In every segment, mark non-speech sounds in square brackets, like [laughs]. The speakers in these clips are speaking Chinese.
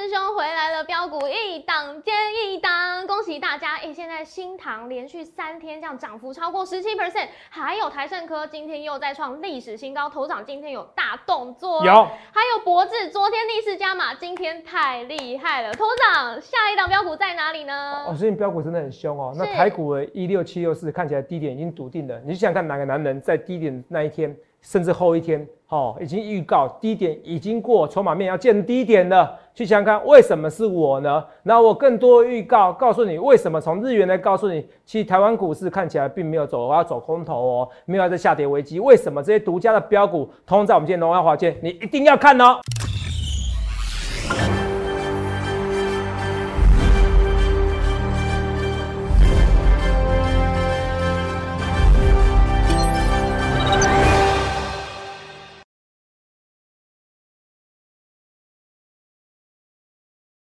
师兄回来了，标股一档接一档，恭喜大家！哎，现在新塘连续三天这样涨幅超过十七 percent，还有台盛科今天又在创历史新高，头涨今天有大动作，有，还有博智昨天逆势加码，今天太厉害了，头涨下一档标股在哪里呢？哦，最近标股真的很凶哦，那台股的一六七六四看起来低点已经笃定了，你想想看哪个男人在低点那一天？甚至后一天，哦，已经预告低点已经过，筹码面要见低点了。去想想看，为什么是我呢？那我更多预告，告诉你为什么从日元来告诉你，其实台湾股市看起来并没有走，我要走空头哦，没有在下跌危机。为什么这些独家的标股，通在我们今天龙湾华建，你一定要看哦。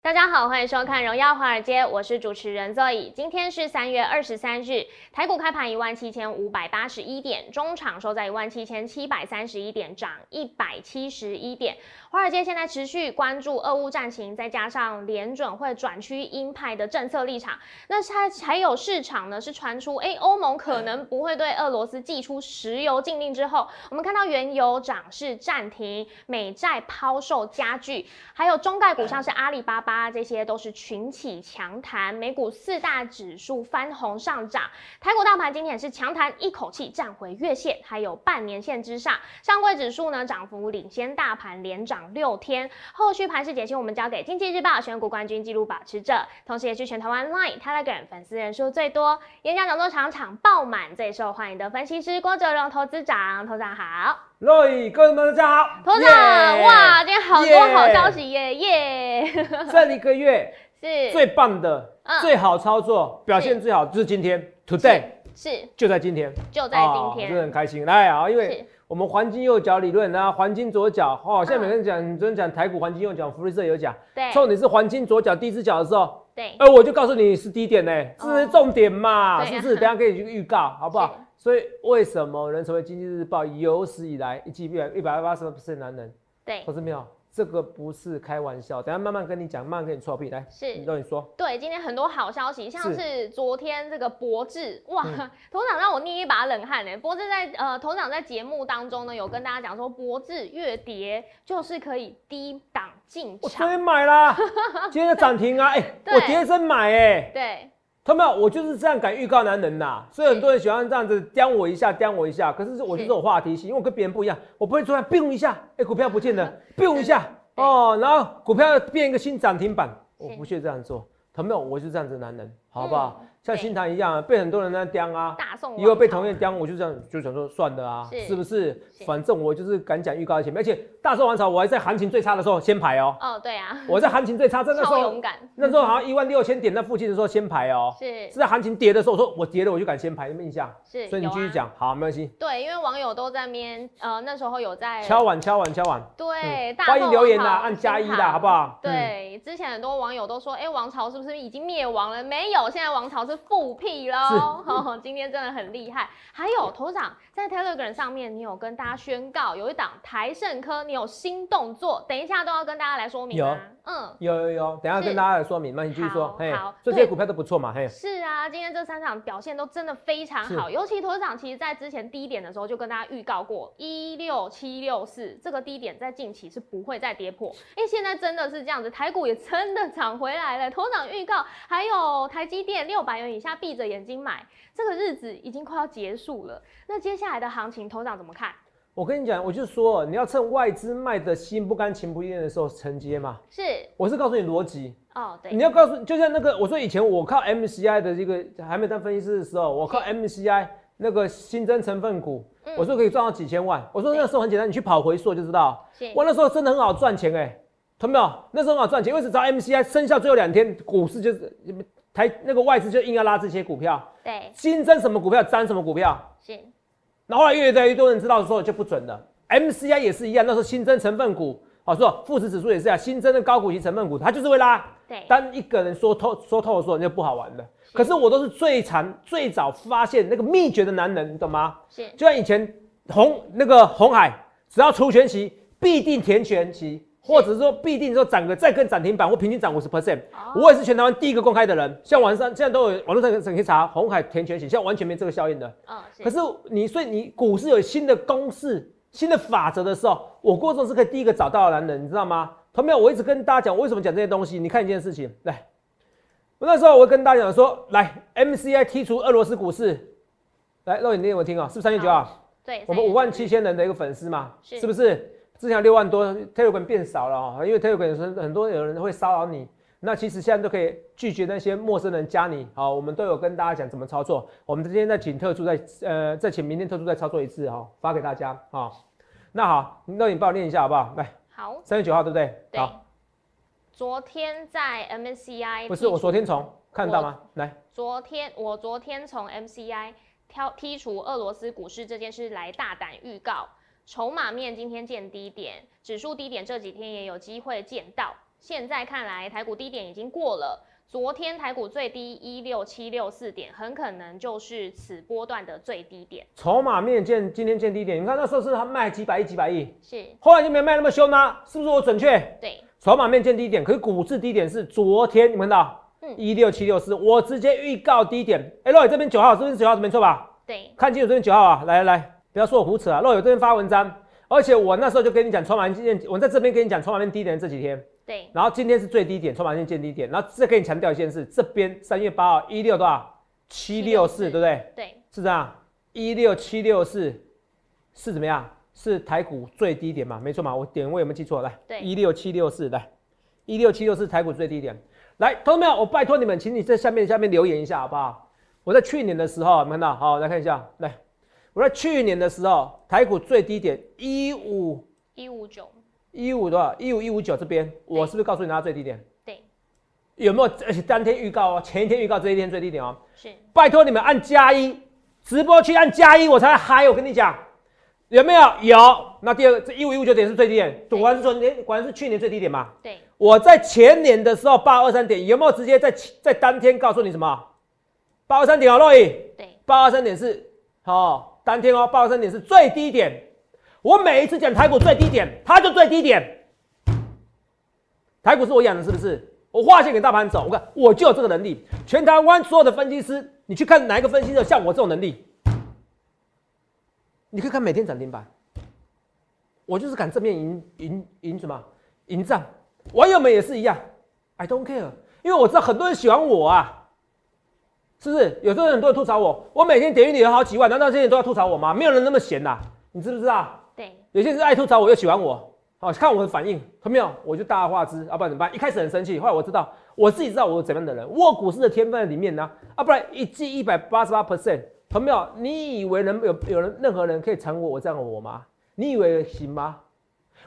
大家好，欢迎收看《荣耀华尔街》，我是主持人 Zoe。今天是三月二十三日，台股开盘一万七千五百八十一点，中场收在一万七千七百三十一点，涨一百七十一点。华尔街现在持续关注俄乌战情，再加上联准会转趋鹰派的政策立场，那它还有市场呢是传出，哎，欧盟可能不会对俄罗斯寄出石油禁令之后，我们看到原油涨势暂停，美债抛售加剧，还有中概股像是阿里巴巴。啊这些都是群起强弹，美股四大指数翻红上涨，台股大盘今天也是强弹，一口气站回月线还有半年线之上，上柜指数呢涨幅领先大盘连涨六天。后续盘势解析我们交给经济日报选股冠军纪录保持者，同时也是全台湾 Line Telegram 粉丝人数最多，演讲讲座场场爆满，最受欢迎的分析师郭哲荣投资长，投资长好。各位各位们，大家好！头长，哇，今天好多好消息耶耶！[laughs] 这一个月是。最棒的、最好操作、表现最好，就是今天，today。是。就在今天，就在今天，真的很开心。来啊，因为我们黄金右脚理论啊，黄金左脚哦，现在每个人讲，昨天讲台股黄金右脚，福利社有讲，对，重点是黄金左脚第一只脚的时候，对，哎，我就告诉你是低点呢，这是重点嘛，是不是？等下可以去预告，好不好？所以为什么能成为经济日报有史以来一季一百一百八十的男人？对，投资没有？这个不是开玩笑，等下慢慢跟你讲，慢慢跟你搓屁来。是，你跟你说。对，今天很多好消息，像是昨天这个博智，哇，[laughs] 头长让我捏一把冷汗呢。博智在呃，头长在节目当中呢，有跟大家讲说，博智越跌就是可以低档进场。我昨天买啦，今天的涨停啊，哎，我跌真买哎。对。他们，我就是这样敢预告男人呐，所以很多人喜欢这样子刁我一下，刁我一下。可是我就是有话题性，因为我跟别人不一样，我不会突然嘣一下，哎，股票不见了，[laughs] 嘣一下，哦，然后股票变一个新涨停板，我不屑这样做。他们，我是这样子男人，好不好？像新塘一样，啊被很多人在刁啊，以后被同业刁，我就这样就想说算了啊，是不是？反正我就是敢讲预告前面，而且大宋王朝我还在行情最差的时候先排哦。哦，对啊，我在行情最差，真的超勇敢。那时候好像一万六千点那附近的时候先排哦。是是在行情跌的时候，我说我跌了我就敢先排，有没有印象？是。所以你继续讲，好，没关系。对，因为网友都在面，呃，那时候有在敲碗敲碗敲碗。对，欢迎留言啦，按加一的好不好？对，之前很多网友都说，哎，王朝是不是已经灭亡了？没有，现在王朝是复辟喽。[laughs] 哦，今天真的很厉害。还有头长在 Telegram 上面，你有跟大家宣告有一档台盛科，你有新动作，等一下都要跟大家来说明吗？嗯，有有有，等下跟大家来说明。那你继续说，好，所以这些股票都不错嘛，嘿。是啊，今天这三场表现都真的非常好，尤其头长其实在之前低点的时候就跟大家预告过，一六七六四这个低点在近期是不会再跌破。因为，现在真的是这样子，台股也真的涨回来了。头长预告，还有台积电六百元以下闭着眼睛买，这个日子已经快要结束了。那接下来的行情，头长怎么看？我跟你讲，我就说你要趁外资卖的心不甘情不愿的时候承接嘛。是，我是告诉你逻辑。哦，对。你要告诉，就像那个我说以前我靠 MCI 的这个还没当分析师的时候，我靠 MCI 那个新增成分股，我说可以赚到几千万。我说那时候很简单，你去跑回溯就知道。我那时候真的很好赚钱哎，懂没有？那时候很好赚钱，因为只要 MCI 生效最后两天，股市就是台那个外资就硬要拉这些股票。对。新增什么股票，沾什么股票。是。那后来越来越多人知道的时候就不准了。MCI 也是一样，那时候新增成分股，好说富时指数也是啊，新增的高股息成分股，它就是会拉。对，当一个人说透说透的时候，那就不好玩了。可是我都是最长最早发现那个秘诀的男人，你懂吗？是。就像以前红那个红海，只要除权息必定填权息，或者说必定说涨个再跟涨停板或平均涨五十 percent，哦我也是全台湾第一个公开的人。像网上现在都有网络上可以查红海填全险，现在完全没这个效应的。嗯，可是你所以你股市有新的公式、新的法则的时候，我郭总是可以第一个找到的男人，你知道吗？同没有？我一直跟大家讲，我为什么讲这些东西？你看一件事情，来，我那时候我跟大家讲说，来 MCI 剔除俄罗斯股市，来，肉眼你有没有听啊？是不是三月九号？对，我们五万七千人的一个粉丝嘛，是是不是？之前六万多，Telegram 变少了哦，因为 Telegram 有时候很多有人会骚扰你。那其实现在都可以拒绝那些陌生人加你，好，我们都有跟大家讲怎么操作。我们今天再请特助再呃再请明天特助再操作一次哈，发给大家啊。那好，那你帮我念一下好不好？来，好，三月九号对不对？对好，昨天在 MSCI 不是我昨天从看到吗？来，昨天我昨天从 MCI 挑剔除俄罗斯股市这件事来大胆预告，筹码面今天见低点，指数低点这几天也有机会见到。现在看来台股低点已经过了，昨天台股最低一六七六四点，很可能就是此波段的最低点。筹码面见今天见低点，你看那时候是他卖几百亿几百亿，是后来就没卖那么凶啦、是不是我准确？对，筹码面见低点，可是股市低点是昨天，你们看到嗯一六七六四，我直接预告低点。哎、肉友这边九号，这边九号没错吧？对，看清楚这边九号啊，来来来，不要说我胡扯啊，肉友这边发文章，而且我那时候就跟你讲筹码线，我在这边跟你讲筹码线低点这几天，对，然后今天是最低点，筹码线见低点，然后再跟你强调一件事，这边三月八号一六多少？七六四，对不对？对，是这样，一六七六四是怎么样？是台股最低点嘛？没错嘛？我点位有没有记错？来，对一六七六四，来，一六七六四台股最低点。来，同学们，我拜托你们，请你在下面下面留言一下好不好？我在去年的时候，有没有看到？好，来看一下，来，我在去年的时候，台股最低点一五一五九，一五多少？一五一五九这边，我是不是告诉你它最低点？对，有没有？而且当天预告哦，前一天预告这一天最低点哦。是拜托你们按加一，直播区按加一，我才嗨。我跟你讲，有没有？有。那第二个，这一五一五九点是最低点，果然是昨年，果然是去年最低点嘛。对，我在前年的时候八二三点，有没有直接在在当天告诉你什么？八二三点哦，洛伊，对，八二三点是哦，当天哦，八二三点是最低点。我每一次讲台股最低点，它就最低点。台股是我养的，是不是？我划线给大盘走，我看我就有这个能力。全台湾所有的分析师，你去看哪一个分析师像我这种能力？你可以看每天涨停板，我就是敢正面迎迎迎什么迎战。网友们也是一样，I don't care，因为我知道很多人喜欢我啊，是不是？有时候很多人吐槽我，我每天点阅率有好几万，难道这些人都要吐槽我吗？没有人那么闲呐、你知不知道？对，有些人爱吐槽我，又喜欢我，好、看我的反应，看到没有？我就大话之，啊、不然怎么办？一开始很生气，后来我知道我自己知道我是怎么样的人，我股市的天分在里面呢、啊，不然一季一百八十八 percent，看到没有？你以为能有有人任何人可以成我我这样的我吗？你以为行吗？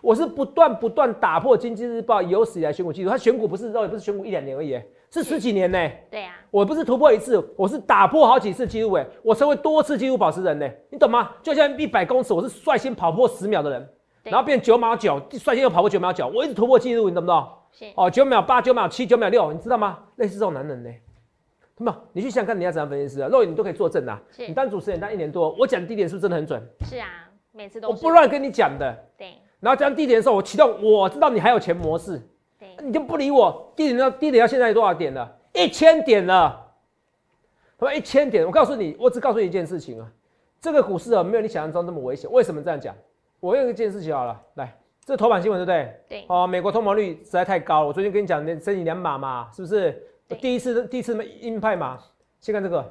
我是不断不断打破经济日报有史以来选股记录，它选股不是也不是选股一两年而已，是十几年呢、对啊，我不是突破一次，我是打破好几次记录，哎，我成为多次纪录保持人呢，你懂吗？就像一百公尺，我是率先跑破十秒的人，然后变九秒九，率先又跑破九秒九，我一直突破纪录，你懂不懂？是哦，九秒八、九秒七、九秒六，你知道吗？类似这种男人呢，懂吗？你去想想看，你要怎样分析师啊？肉眼你都可以作证啊。你当主持人当一年多，我讲地点是不是真的很准？是啊，每次都我不乱跟你讲的。对然后讲地点的时候，我启动，我知道你还有钱模式，对你就不理我。低点到低点到现在多少点了？一千点了，他妈一千点！我告诉你，我只告诉你一件事情啊，这个股市啊没有你想象中那么危险。为什么这样讲？我用一件事情好了，来，这是头版新闻对不对？对哦，美国通膨率实在太高了。我昨天跟你讲，那升息两码嘛，是不是？第一次第一次鹰派嘛，先看这个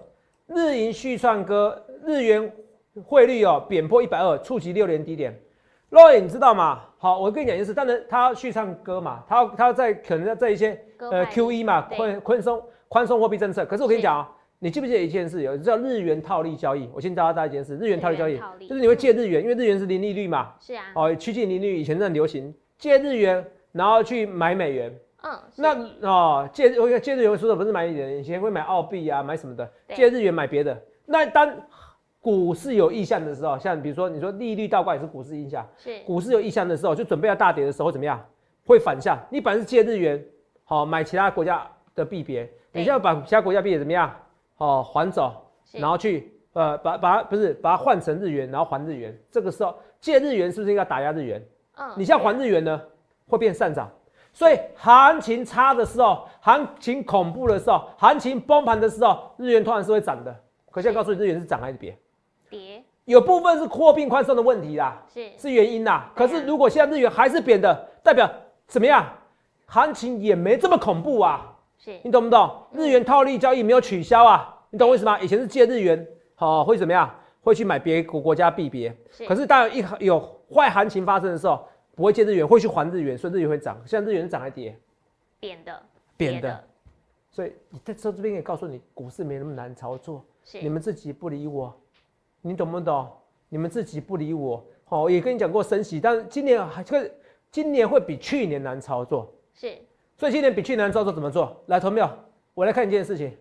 日银续创歌，日元汇率哦贬破一百二，触及六年低点。Roy，你知道吗？好，我跟你讲一件事，当然他要去唱歌嘛，他要他要在可能要在一些呃 QE 嘛，对宽宽松宽松货币政策。可是我跟你是讲啊，你记不记得一件事？有叫日元套利交易。我先教大家一件事，日元套利交易就是你会借日元，因为日元是零利率嘛，是啊，哦，趋近零利率，以前很流行借日元，然后去买美元。嗯，那哦，借我借日元说的不是买元，以前会买澳币啊，买什么的，借日元买别的。那当股市有意向的时候，像比如说你说利率倒挂也是股市意向，是股市有意向的时候，就准备要大跌的时候会怎么样？会反向。你本来是借日元，好、买其他国家的币别，对你现在把其他国家币别怎么样？哦，还走，然后去呃把把它不是把它换成日元，然后还日元。这个时候借日元是不是应该打压日元？嗯，你现在还日元呢？会变上涨。所以行情差的时候，行情恐怖的时候，行情崩盘的时候，日元突然是会涨的。可现在告诉你，日元是涨还是跌？跌。有部分是货币宽松的问题啦，是是原因啦。可是如果现在日元还是贬的，代表怎么样？行情也没这么恐怖啊。是你懂不懂？日元套利交易没有取消啊？你懂为什么？以前是借日元，好会怎么样？会去买别国国家币别。可是当一有坏行情发生的时候。不会借日元，会去还日元，所以日元会涨。现在日元涨还跌？贬的，贬的。所以你在这这边也告诉你，股市没那么难操作。你们自己不理我，你懂不懂？你们自己不理我，好，也跟你讲过升息，但是今年还这个今年会比去年难操作。是。所以今年比去年难操作怎么做？来，投票，我来看一件事情，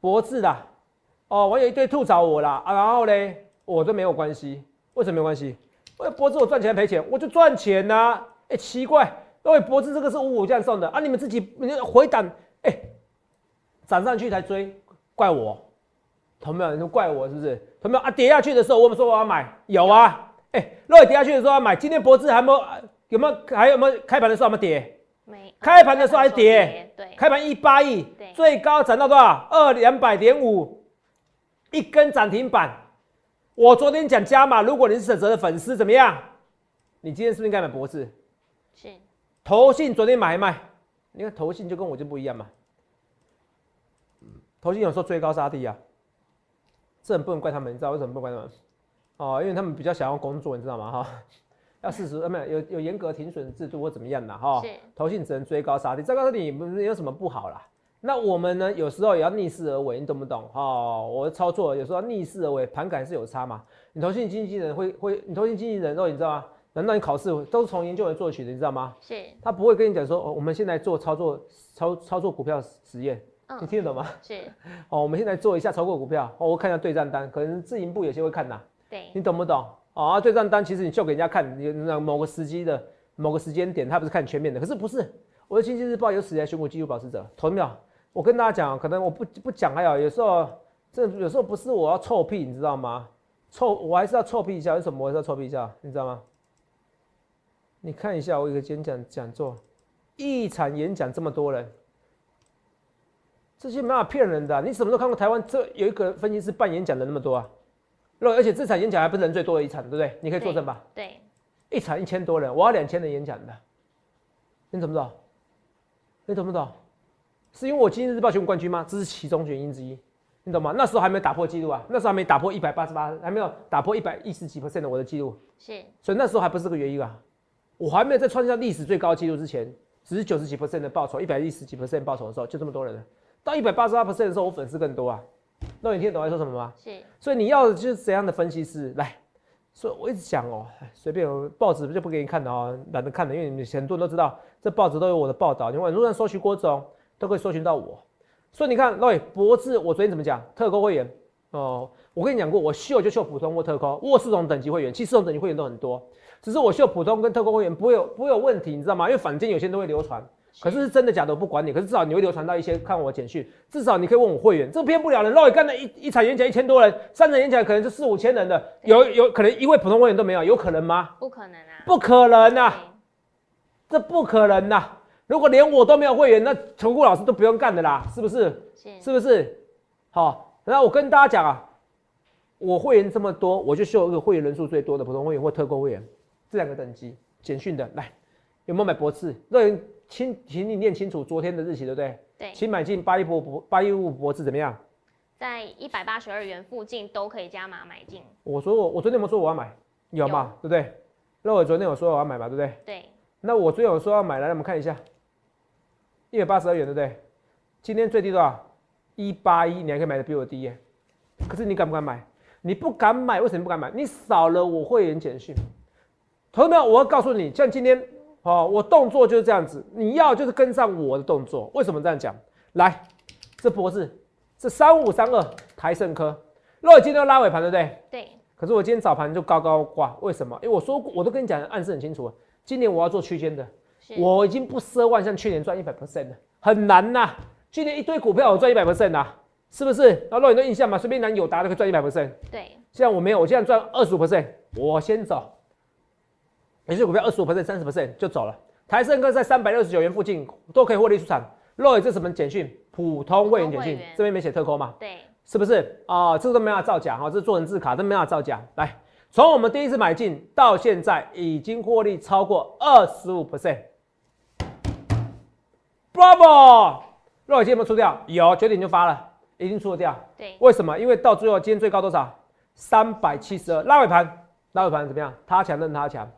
博智啦，哦，我有一堆吐槽我啦，啊，然后嘞，我都没有关系，为什么没关系？喂，脖子我赚钱赔钱，我就赚钱呐！哎，奇怪，喂，脖子这个是五五这样送的啊，你们自己回档，哎，涨上去才追，怪我，同没有？你说怪我是不是？同没有啊？跌下去的时候，我们说我要买，有啊，哎，若跌下去的时候要买，今天博智还没有有没有？还有没有开盘的时候有没有跌？没，开盘的时候还跌，对，开盘一八亿，最高涨到多少？二两百点五，一根涨停板。我昨天讲加码，如果你是沈哲的粉丝，怎么样？你今天是不是应该买博智？是。投信昨天买一卖，你看投信就跟我就不一样嘛。投信有时候追高杀低啊，这很不能怪他们，你知道为什么不能怪他们？哦，因为他们比较想要工作，你知道吗？哈，要事实呃没有有有严格停损制度或怎么样的哈。投信只能追高杀低，再告诉你不是有什么不好啦。那我们呢？有时候也要逆势而为，你懂不懂？哦，我操作有时候逆势而为，盘感是有差嘛。你投信经纪人会会，你投信经纪人，哦，你知道吗？难道你考试都是从研究员做起的，你知道吗？是。他不会跟你讲说，哦，我们现在做操作操操作股票实验，你听得懂吗？是。[laughs] 哦，我们现在做一下炒股股票，哦，我看一下对账单，可能自营部有些会看呐。对。你懂不懂？哦，对账单其实你秀给人家看，你那某个时机的某个时间点，他不是看全面的，可是不是。我的经济日报有史以来选股技术保持者，投票。我跟大家讲，可能我不不讲还好，有时候这有时候不是我要臭屁，你知道吗？臭我还是要臭屁一下，为什么我要臭屁一下？你知道吗？你看一下我一个演讲讲座，一场演讲这么多人，这些没法骗人的。你什么时候看过台湾这有一个分析师办演讲的那么多啊？而且这场演讲还不是人最多的一场，对不对？你可以作证吧？对，一场一千多人，我要两千人演讲的，你怎么知道？你懂不懂？是因为我今日日报全国冠军吗？这是其中原因之一，你懂吗？那时候还没打破记录啊，那时候还没打破一百八十八，还没有打破一百一十几 percent 的我的记录，是，所以那时候还不是个原因啊，我还没有在创下历史最高纪录之前，只是九十几 percent 的报酬，一百一十几 percent 报酬的时候就这么多人了，到一百八十八 percent 的时候，我粉丝更多啊，那你听懂我在说什么吗？是，所以你要的就是怎样的分析师来，所以我一直讲哦，随便报纸就不给你看了哦，懒得看了，因为你们很多人都知道，这报纸都有我的报道，你网络上搜寻郭总都可以搜寻到我。所以你看，各位博智，我昨天怎么讲？特高会员哦，我跟你讲过，我秀就秀普通或特高，我四种等级会员，其实四种等级会员都很多，只是我秀普通跟特高会员不会有不会有问题，你知道吗？因为坊间有些人都会流传，可是是真的假的我不管你，可是至少你会流传到一些看我简讯，至少你可以问我会员，这骗不了人。各位干了一一场演讲一千多人，三场演讲可能是四五千人的，有有可能一位普通会员都没有，有可能吗？不可能啊，不可能啊，这不可能呐。如果连我都没有会员，那投顾老师都不用干的啦，是不是？是，是不是？好，然后我跟大家讲啊，我会员这么多，我就秀一个会员人数最多的普通会员或特工会员这两个等级简讯的，来，有没有买博士？那清，请你念清楚昨天的日期，对不对？对。请买进八一博博八一五博智怎么样？在一百八十二元附近都可以加码买进。我说我我昨天有没有说我要买？有嘛？对不对？那我昨天有说我要买嘛？对不对？对。那我昨天有说要买，来我们看一下。一百八十二元，对不对？今天最低多少？一八一，你还可以买的比我低耶。可是你敢不敢买？你不敢买，为什么不敢买？你少了我会员简讯。同学们，我要告诉你，像今天哦，我动作就是这样子，你要就是跟上我的动作。为什么这样讲？来，这脖子，这三五三二台盛科，若今天要拉尾盘，对不对？对。可是我今天早盘就高高挂，为什么？因为我说我都跟你讲，暗示很清楚，今年我要做区间的。我已经不奢望像去年赚一百 percent 了，很难呐。去年一堆股票我赚一百 percent 呐，是不是？那若你的印象嘛，随便拿有达都可以赚一百 percent。对，现在我没有，我现在赚二十五 percent，我先走。有些股票二十五 percent、三十 percent 就走了。台盛哥在三百六十九元附近都可以获利出场。肉眼这什么简讯？普通会员简讯，这边没写特扣吗？对，是不是啊？这个都没法造假哈，这是做成字卡都没法造假。来，从我们第一次买进到现在，已经获利超过二十五 percent。Bravo！肉眼今天有没有出掉？有，九点就发了，已经出了掉。对，为什么？因为到最后今天最高多少？三百七十二，拉尾盘，拉尾盘怎么样？他强任他强，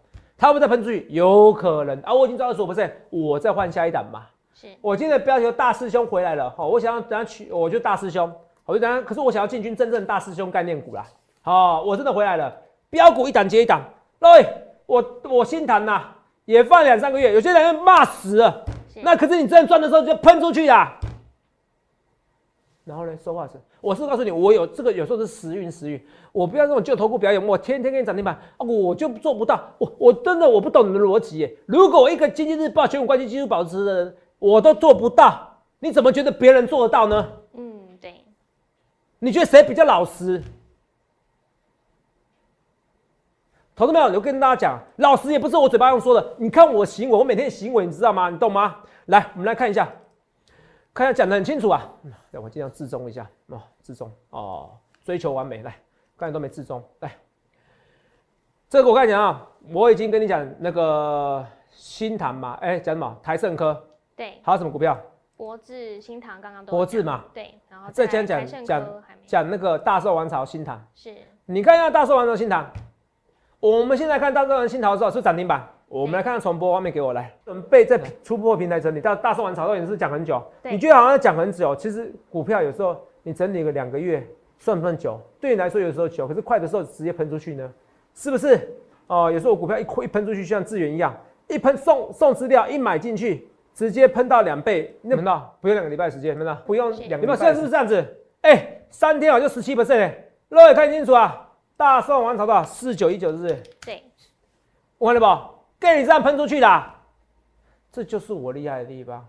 他会不会再喷出去？有可能啊！我已经赚二十五 percent，我再换下一档嘛。是我今天的标题大师兄回来了，好，我想要等下去，我就大师兄，我就等下，可是我想要进军真正大师兄概念股啦，好，我真的回来了，标股一档接一档，各位，我我心疼呐，也放两三个月，有些人骂死了，那可是你真的赚的时候就喷出去呀，然后呢，说话是，我是告诉你，我有这个有时候是时运时运，我不要这种旧头部表演，我天天给你涨停板，我就做不到，我我真的我不懂你的逻辑，如果我一个经济日报全国关系技术保持的人。我都做不到，你怎么觉得别人做得到呢？嗯，对。你觉得谁比较老实？投资没有？我跟大家讲，老实也不是我嘴巴上说的。你看我行为，我每天行为，你知道吗？你懂吗？来，我们来看一下，看一下讲的很清楚啊。来，我尽量自重一下哦，自重哦，追求完美。来，刚才都没自重。来，这个我跟你讲啊，我已经跟你讲那个新塘嘛，哎，讲什么？台盛科。对，还有什么股票？博智、新塘刚刚都博智嘛。对，然后再讲讲讲讲那个大寿王朝新塘。是，你看一下大寿王朝新塘。我们现在看大寿王朝新塘的时候是涨停板。我们来看看重播画面给我来，准备在突破平台整理。到大宋王朝都已经是讲很久，你觉得好像讲很久，其实股票有时候你整理个两个月算不算久？对你来说有时候久，可是快的时候直接喷出去呢，是不是？哦，有时候股票一一喷出去，像资源一样，一喷送送资料，一买进去。直接喷到两倍，你看到？不用两个礼拜时间，看到？不用两个礼拜。现在是不是这样子？哎，三天啊就十七 percent 哎，各位看清楚啊！大宋王朝多少？四九一九是不是？对，完了不？跟你这样喷出去的，这就是我厉害的地方。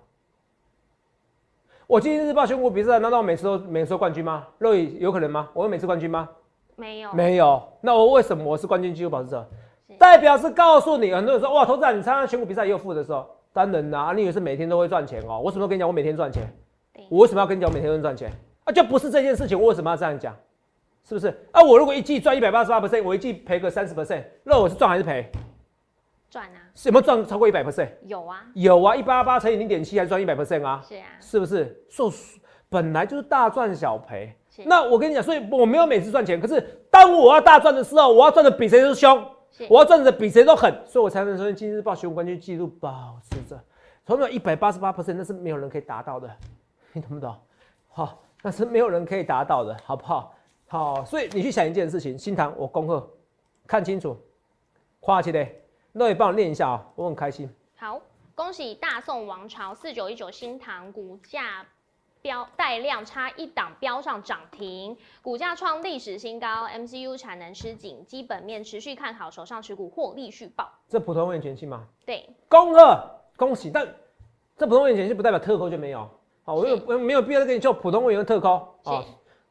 我今天日报选股比赛，难道每次都每次都冠军吗？肉宇有可能吗？我有每次冠军吗？没有，没有。那我为什么我是冠军纪录保持者？代表是告诉你，很多人说哇，投资人你参加选股比赛也有负的时候。当然啦，你以为是每天都会赚钱哦？我什么时候跟你讲我每天赚钱？我为什么要跟你讲我每天都赚钱？啊，就不是这件事情，我为什么要这样讲？是不是？啊，我如果一季赚一百八十八 percent，我一季赔个三十 percent，那我是赚还是赔？赚啊！什么赚超过一百 percent？有啊，有啊，一八八乘以零点七，还是赚一百 percent 啊？是啊，是不是？说本来就是大赚小赔。那我跟你讲，所以我没有每次赚钱，可是当我要大赚的时候，我要赚的比谁都凶。我要赚的比谁都狠，所以我才能说《今日报》选股冠军记录保持着，从那一百八十八 percent，那是没有人可以达到的，你懂不懂？好，那是没有人可以达到的，好不好？好，所以你去想一件事情，新塘我恭贺，看清楚，跨起来，那也帮我念一下啊，我很开心。好，恭喜大宋王朝四九一九新塘股价。标带量差一档标上涨停，股价创历史新高。MCU 产能吃紧，基本面持续看好，手上持股获利续报。这普通会员权益吗？对，恭贺恭喜。但这普通会员权益不代表特扣就没有。好，我有没有必要跟你做普通会员特扣啊？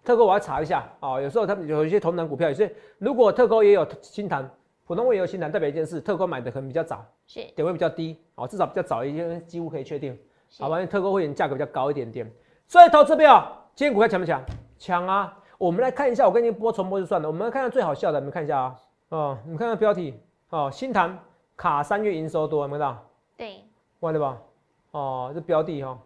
特扣我要查一下啊。有时候他们有一些同等股票，有些如果特扣也有新谈，普通会也有新谈，代表一件事，特扣买的可能比较早，是点位比较低，哦，至少比较早一些，几乎可以确定。好吧，特扣会员价格比较高一点点。所以投资票，今天股票强不强？强啊！我们来看一下，我跟你播重播就算了。我们来看看最好笑的，你们看一下啊。哦，你们看看标题哦，新塘卡三月营收多，有没有到？对，完了吧？哦，这标的哈，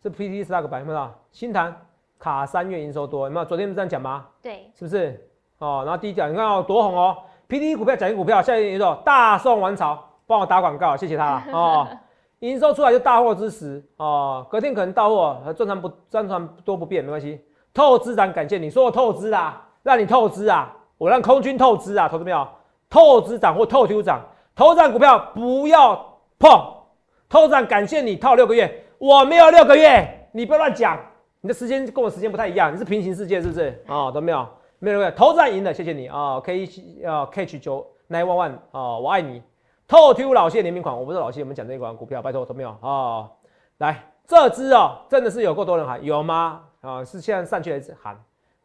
这 P T 十二个百，有没有到？新塘卡三月营收多，有没有？昨天不是这样讲吗？对，是不是？哦，然后第一讲，你看哦，多红哦！P T 股票讲股票，下一个说大宋王朝，帮我打广告，谢谢他 [laughs] 哦。营收出来就大货之时哦，隔天可能到货，正常不正常多不变没关系。透支涨，感谢你说我透支啊，让你透支啊，我让空军透支啊，投资没有？透支涨或透 Q 涨，投涨股票不要碰。透涨感谢你套六个月，我没有六个月，你不要乱讲，你的时间跟我时间不太一样，你是平行世界是不是？啊，懂没有，没有六个月，投涨赢了，谢谢你啊，K 一啊 Catch 九 Nine One One 啊，我爱你。透 Q 老谢联名款，我不知道老谢有没有讲这一款股票，拜托，有没有啊？来，这支哦，真的是有够多人喊，有吗？啊，是现在上去的喊，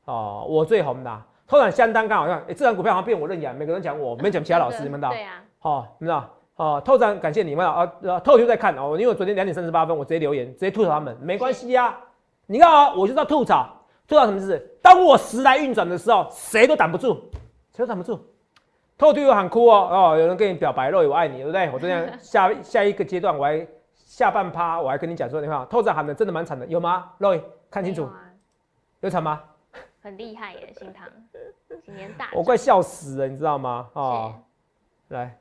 哦，我最红的，突然相当刚好像，哎，这张股票好像变我认养，每个人讲我，没讲其他老师，你们知道？对啊。好，你知道？哦，透展感谢你们啊，啊，透就在看哦，因为我昨天两点三十八分，我直接留言，直接吐槽他们，没关系呀。你看啊，我就要吐槽，吐槽什么意思？当我时来运转的时候，谁都挡不住，谁都挡不住。透对我喊哭哦，哦，有人跟你表白了，我爱你，对不对？我昨天 [laughs] 下下一个阶段，我还下半趴，我还跟你讲说，你看透子喊的真的蛮惨的，有吗？Roy 看清楚，有惨吗？很厉害耶，新塘今年大，[laughs] 我快笑死了，你知道吗？哦，来。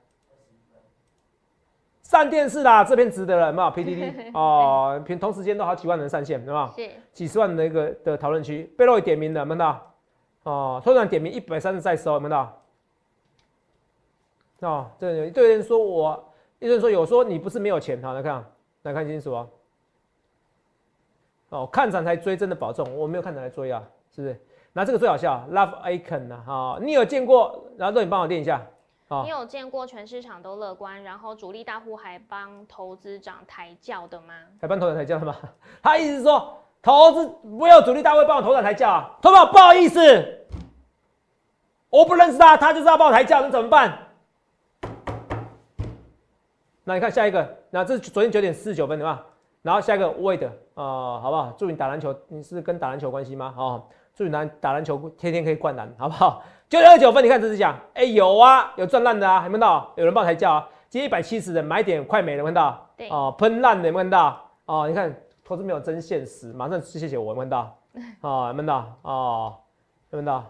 上电视啦，这边值得了，有没有 [laughs] PDD 哦？平同时间都好几万人上线，对吧？是几十万的一个的讨论区，被洛点名的，有没有到？哦，突然点名一百三十再收，有没有到？哦，这有一堆人说我，一堆人说有说你不是没有钱，好来看，来看清楚哦。哦，看涨才追，真的保重，我没有看涨来追啊，是不是？那这个最好笑，Love Icon 啊，哈，你有见过？然后你帮我练一下。你有见过全市场都乐观，然后主力大户还帮投资长抬轿的吗？还帮投资抬轿的吗？[laughs] 他意思是说，投资不要主力大户帮我投资抬轿啊？投保不好意思，我不认识他，他就是要帮我抬轿，你怎么办？那你看下一个，那这是昨天九点四十九分对吧？然后下一个 Wade 啊，好不好？祝你打篮球，你是跟打篮球关系吗？哦，祝你打打篮球，天天可以灌篮，好不好？九点二九分，你看这只讲，哎，有啊，有赚烂的啊，有没有到？有人报台叫啊，今天一百七十的买点快没了，有看到？对，哦，喷烂的，有没有看到？哦，你看投资没有真现实，马上谢谢我，[laughs] 有没有看到？哦，有没有到？哦，有没有到？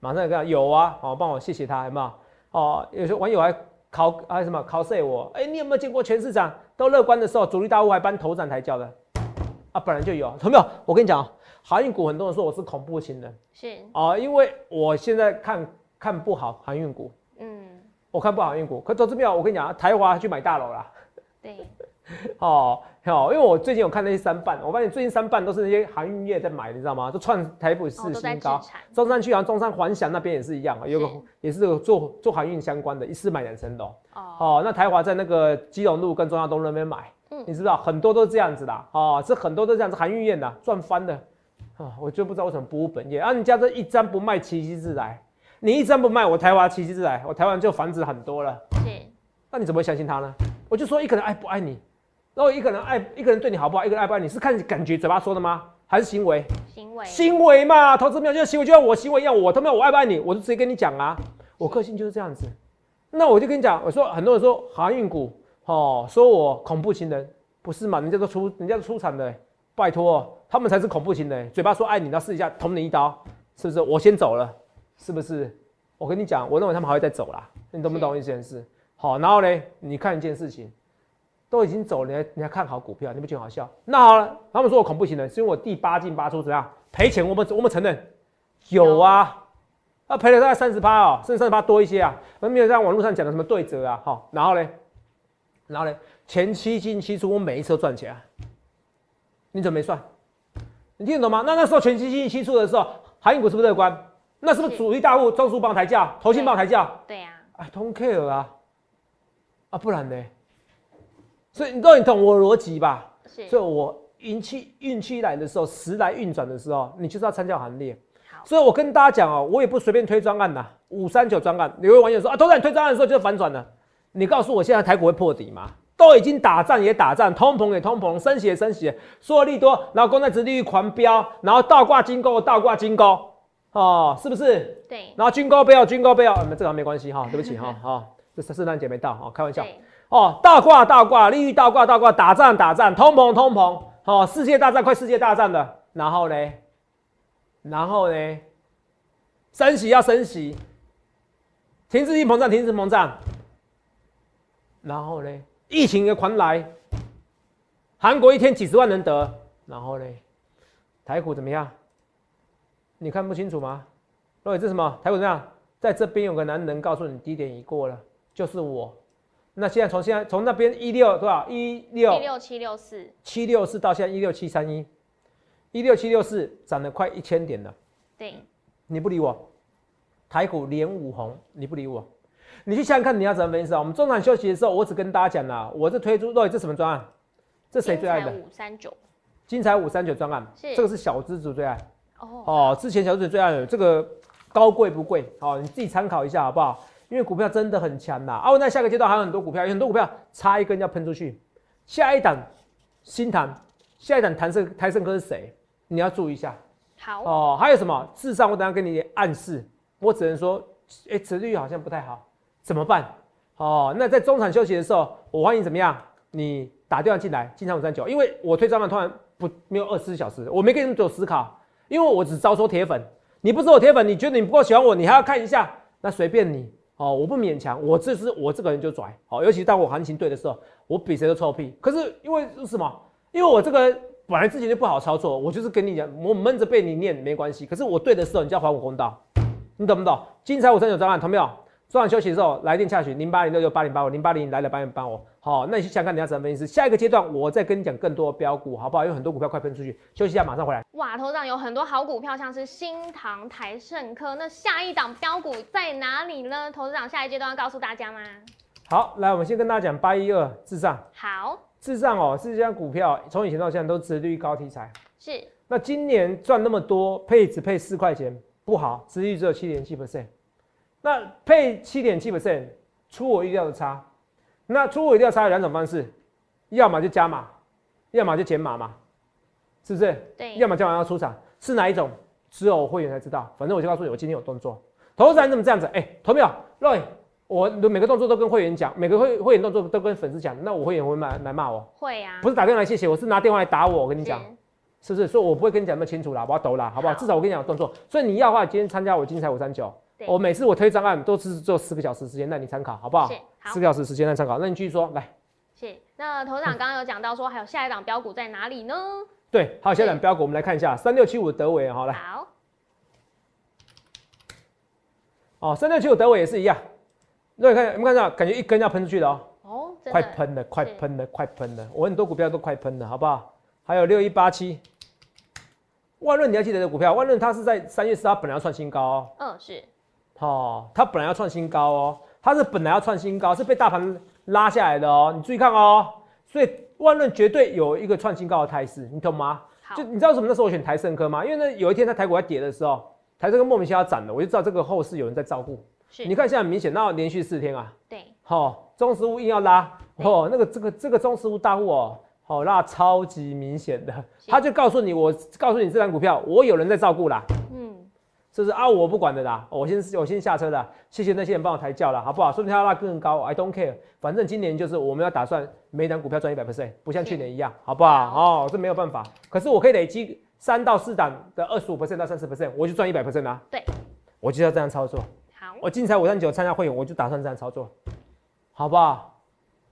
马上看有啊，哦，帮我谢谢他，有没有？哦，有些网友还考还什么考试我？哎，你有没有见过全市场都乐观的时候，主力大户还搬头涨抬轿的？啊，本来就有，有没有？我跟你讲。航运股很多人说我是恐怖情人，是。啊，因为我现在看看不好航运股，嗯，我看不好航运股，可投资票我跟你讲，台华去买大楼啦，对，[laughs] 哦，好，因为我最近有看那些三办，我发现最近三办都是那些航运业在买，你知道吗？都创台北市新高，中山区好像中山环翔那边也是一样，有个也是做做航运相关的，一次买两层楼，哦，那台华在那个基隆路跟中央东那边买，嗯，你知道？很多都是这样子的，哦，这很多都这样子，航运业的赚翻的。啊，我就不知道为什么不务本业啊！你家这一张不卖，奇迹自来。你一张不卖，我台湾奇迹自来。我台湾就房子很多了。是，那你怎么会相信他呢？我就说一个人爱不爱你，然后一个人爱一个人对你好不好，一个人爱不爱你是看感觉嘴巴说的吗？还是行为？行为。行为嘛，投资没有就是行为，就像我行为一样，我他妈我爱不爱你，我就直接跟你讲啊。我个性就是这样子。那我就跟你讲，我说很多人说航运股，哦，说我恐怖情人，不是嘛？人家都出，人家都出产的。拜托，他们才是恐怖情人，嘴巴说爱你，那试一下捅你一刀，是不是？我先走了，是不是？我跟你讲，我认为他们还会再走啦，你懂不懂一件事？好，然后呢，你看一件事情，都已经走了，你还你还看好股票，你不觉得好笑？那好了，他们说我恐怖情人，是因为我第八进八出怎样赔钱？我们我们承认有啊，啊赔了大概三十八哦，甚至三十八多一些啊，那没有在网络上讲的什么对折啊，好，然后呢，然后呢，前七进七出，我每一次都赚钱。你怎么没算？你听得懂吗？那那时候全基金七出的时候，航运股是不是乐观？那是不是主力大户中枢帮抬价，投信帮抬价？对呀。啊，don't care 啊，啊，不然呢？所以你都你懂我逻辑吧？是。所以我运气运气来的时候，时来运转的时候，你就是要参加行列。好。所以我跟大家讲哦，我也不随便推专案的。五三九专案，有位网友说啊，都在你推专案的时候就反转了。你告诉我现在台股会破底吗？都已经打仗也打仗，通膨也通膨，升息也升息，说利多，然后公债值利率狂飙，然后倒挂金钩，倒挂金钩，哦，是不是？对。然后军高不要，军高不要，这个没关系哈，对不起哈，好，这圣诞节没到哈，开玩笑。哦，倒挂倒挂，利率倒挂倒挂，打仗打仗，通膨通膨，好，世界大战快世界大战了，然后呢？然后呢？升息要升息，停止性膨胀，停止膨胀，然后呢？疫情的狂来，韩国一天几十万人得，然后呢，台股怎么样？你看不清楚吗？各位这什么？台股怎么样？在这边有个男人告诉你低点已过了，就是我。那现在从现在从那边一六多少一六一六七六四七六四到现在一六七三一，一六七六四涨了快一千点了。对，你不理我，台股连五红，你不理我。你去想想看，你要怎么分析啊？我们中场休息的时候，我只跟大家讲了，我这推出，到底，这什么专案？这谁最爱的？五三九，金彩五三九专案，是这个是小资主最爱。哦哦，之前小资主最爱的这个高贵不贵？好，你自己参考一下好不好？因因为股票真的很强呐。啊，那下个阶段还有很多股票，有很多股票差一根要喷出去。下一档新塘，下一档台盛台盛科是谁？你要注意一下。好哦，还有什么？事实上，我等下跟你暗示，我只能说，哎，值率好像不太好，怎么办？哦，那在中场休息的时候，我欢迎怎么样？你打电话进来，进场五三九，因为我推专案突然不没有二十四小时，我没给你们做思考，因为我只招收铁粉，你不是我铁粉，你觉得你不够喜欢我，你还要看一下，那随便你哦，我不勉强，我这是我这个人就拽，好，尤其当我行情对的时候，我比谁都臭屁。可是因为是什么？因为我这个。本来之前就不好操作，我就是跟你讲，我闷着被你念没关系。可是我对的时候，你就要还我公道，你懂不懂？精彩五三九早晚，同没有？中场休息的时候来电洽询零八零六六八零八五零八零来了八零八五。好，那你去想看你要怎么分析？下一个阶段我再跟你讲更多标股，好不好？有很多股票快喷出去，休息一下马上回来。哇，头上有很多好股票，像是新唐、台盛科，那下一档标股在哪里呢？投资长下一阶段要告诉大家吗？好，来，我们先跟大家讲八一二智障。好。智障哦，是这张股票从以前到现在都值率高题材。是。那今年赚那么多，配只配四块钱，不好，值率只有七点七 percent。那配七点七 percent，出我意料的差。那出我意料差有两种方式，要么就加码，要么就减码嘛，是不是？对。要么加码要出场，是哪一种？只有会员才知道。反正我就告诉你，我今天有动作。投资人怎么这样子？哎，投票，Roy。我每个动作都跟会员讲，每个会会员动作都跟粉丝讲，那我会员会来来骂我？会啊，不是打电话来谢谢，我是拿电话来打我。我跟你讲，是不是？所以我不会跟你讲那么清楚啦，我要抖啦，好不好？至少我跟你讲动作。所以你要的话，今天参加我精彩五三九，我每次我推专案都是做四个小时时间，那你参考好不好？四个小时时间来参考，那你继续说来。是。那头长刚刚有讲到说，还有下一档标股在哪里呢？对，还有下一档标股，我们来看一下三六七五德伟，好来。好。哦，三六七五德伟也是一样。那你看，有没有看到？感觉一根要喷出去的哦！哦，快喷了，快喷了，快喷了！我很多股票都快喷了，好不好？还有六一八七，万润，你要记得这股票，万润它是在三月四号本来要创新高哦。嗯，是。哦，它本来要创新高哦，它是本来要创新高，是被大盘拉下来的哦。你注意看哦，所以万润绝对有一个创新高的态势，你懂吗？就你知道什么？那时候我选台盛科吗？因为呢，有一天它台股在跌的时候，台盛科莫名其妙涨了，我就知道这个后市有人在照顾。你看现在很明显，那连续四天啊，对，好，中实物硬要拉，哦，那个这个这个中实物大户哦，好，那超级明显的，他就告诉你，我告诉你这张股票，我有人在照顾啦，嗯，是不是啊？我不管的啦，我先我先下车了，谢谢那些人帮我抬轿了，好不好？说不定他要拉更高，I don't care，反正今年就是我们要打算每档股票赚一百 percent，不像去年一样，好不好？哦，这没有办法，可是我可以累积三到四档的二十五 percent 到三十 percent，我就赚一百 percent 啊，对，我就要这样操作。好我进财五三九参加会员，我就打算这样操作，好不好？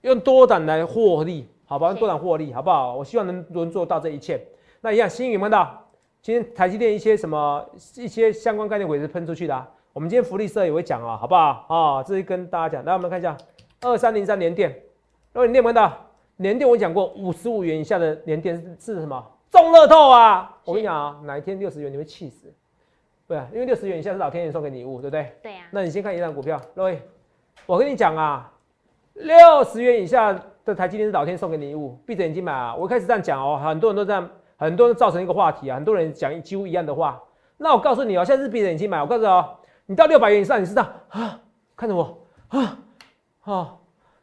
用多档来获利，好不好？用多档获利，好不好？我希望能能做到这一切。那一样，新宇看到今天台积电一些什么一些相关概念股是喷出去的，我们今天福利社也会讲啊，好不好？啊，这是跟大家讲。来，我们看一下二三零三联电，如果你念不到联电，我讲过五十五元以下的联电是什么？中乐透啊！我跟你讲啊，哪一天六十元你会气死。对啊，因为六十元以下是老天爷送给礼物，对不对？对呀。那你先看一张股票，各位，我跟你讲啊，六十元以下的台积电是老天送给礼物，闭着眼睛买啊！我开始这样讲哦，很多人都这样，很多人造成一个话题啊，很多人讲几乎一样的话。那我告诉你哦，现在是闭着眼睛买，我告诉你哦，你到六百元以上，你知道啊？看着我啊，啊，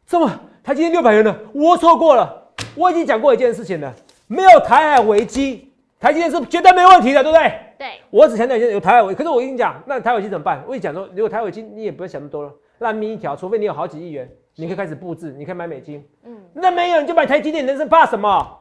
这么台积电六百元的，我错过了。我已经讲过一件事情了，没有台海危机，台积电是绝对没问题的，对不对？对，我只强调有台海危，可是我跟你讲，那台海危机怎么办？我跟你讲说，如果台海危机，你也不要想那么多了，烂命一条，除非你有好几亿元，你可以开始布置，你可以买美金。嗯，那没有你就买台积电，人生怕什么？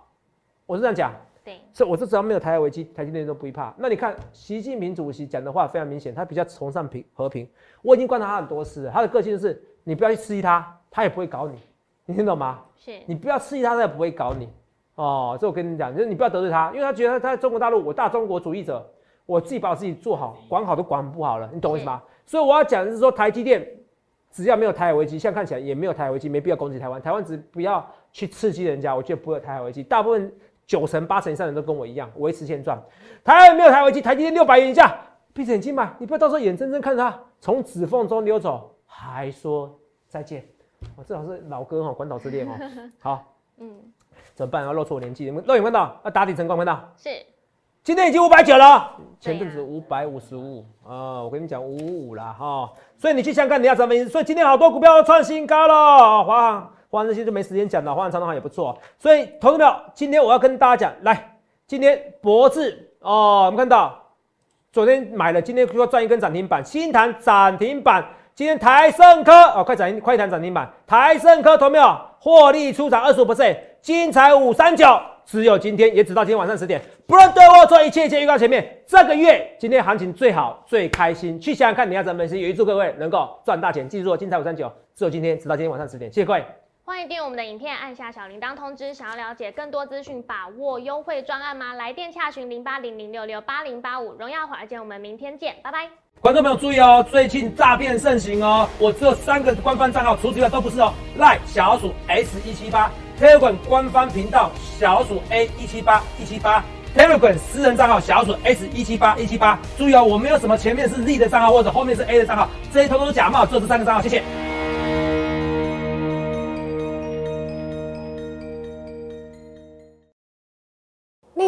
我是这样讲。对，所以我说只要没有台海危机，台积电都不会怕。那你看习近平主席讲的话非常明显，他比较崇尚平和平。我已经观察他很多次了，他的个性就是你不要去刺激他，他也不会搞你，你听懂吗？是，你不要刺激他，他也不会搞你。哦，这我跟你讲，就是你不要得罪他，因为他觉得他在中国大陆，我大中国主义者。我自己把我自己做好，管好都管不好了，你懂我意思吗？所以我要讲的是说，台积电只要没有台海危机，现在看起来也没有台海危机，没必要攻击台湾。台湾只不要去刺激人家，我觉得不会有台海危机。大部分九成八成以上人都跟我一样，维持现状。台湾没有台海危机，台积电六百元以下，闭着眼睛买，你不要到时候眼睁睁看着它从指缝中溜走，还说再见。我至少是老歌哈，关岛之恋哦。[laughs] 好，嗯，怎么办？要露出我年纪，你们肉眼看到？要打底成功看到？是。今天已经五百九了，前阵子五百五十五啊，我跟你讲五五啦哈，所以你去香港你要怎么？所以今天好多股票都创新高了，华航、华航这些就没时间讲了，华航、长隆也不错，所以投资票今天我要跟大家讲，来，今天博智哦，我们看到昨天买了，今天要赚一根涨停板，新塘涨停板。今天台盛科哦，快涨快一谈涨停板，台盛科投票获利出场二十五 percent，精彩五三九，只有今天，也只到今天晚上十点。不论对我做一切一切预告前面，这个月今天行情最好最开心，去想想看你要怎么分析，也预祝各位能够赚大钱。记住，精彩五三九，只有今天，直到今天晚上十点。谢谢各位。欢迎订阅我们的影片，按下小铃铛通知。想要了解更多资讯，把握优惠专案吗？来电洽询零八零零六六八零八五。荣耀华尔街，我们明天见，拜拜。观众朋友注意哦，最近诈骗盛行哦，我只有三个官方账号，除此之外都不是哦。赖小鼠 S 一七八，Telegram 官方频道小鼠 A 一七八一七八，Telegram 私人账号小鼠 S 一七八一七八。注意哦，我没有什么前面是 Z 的账号或者后面是 A 的账号，这些通通假冒，只有这三个账号。谢谢。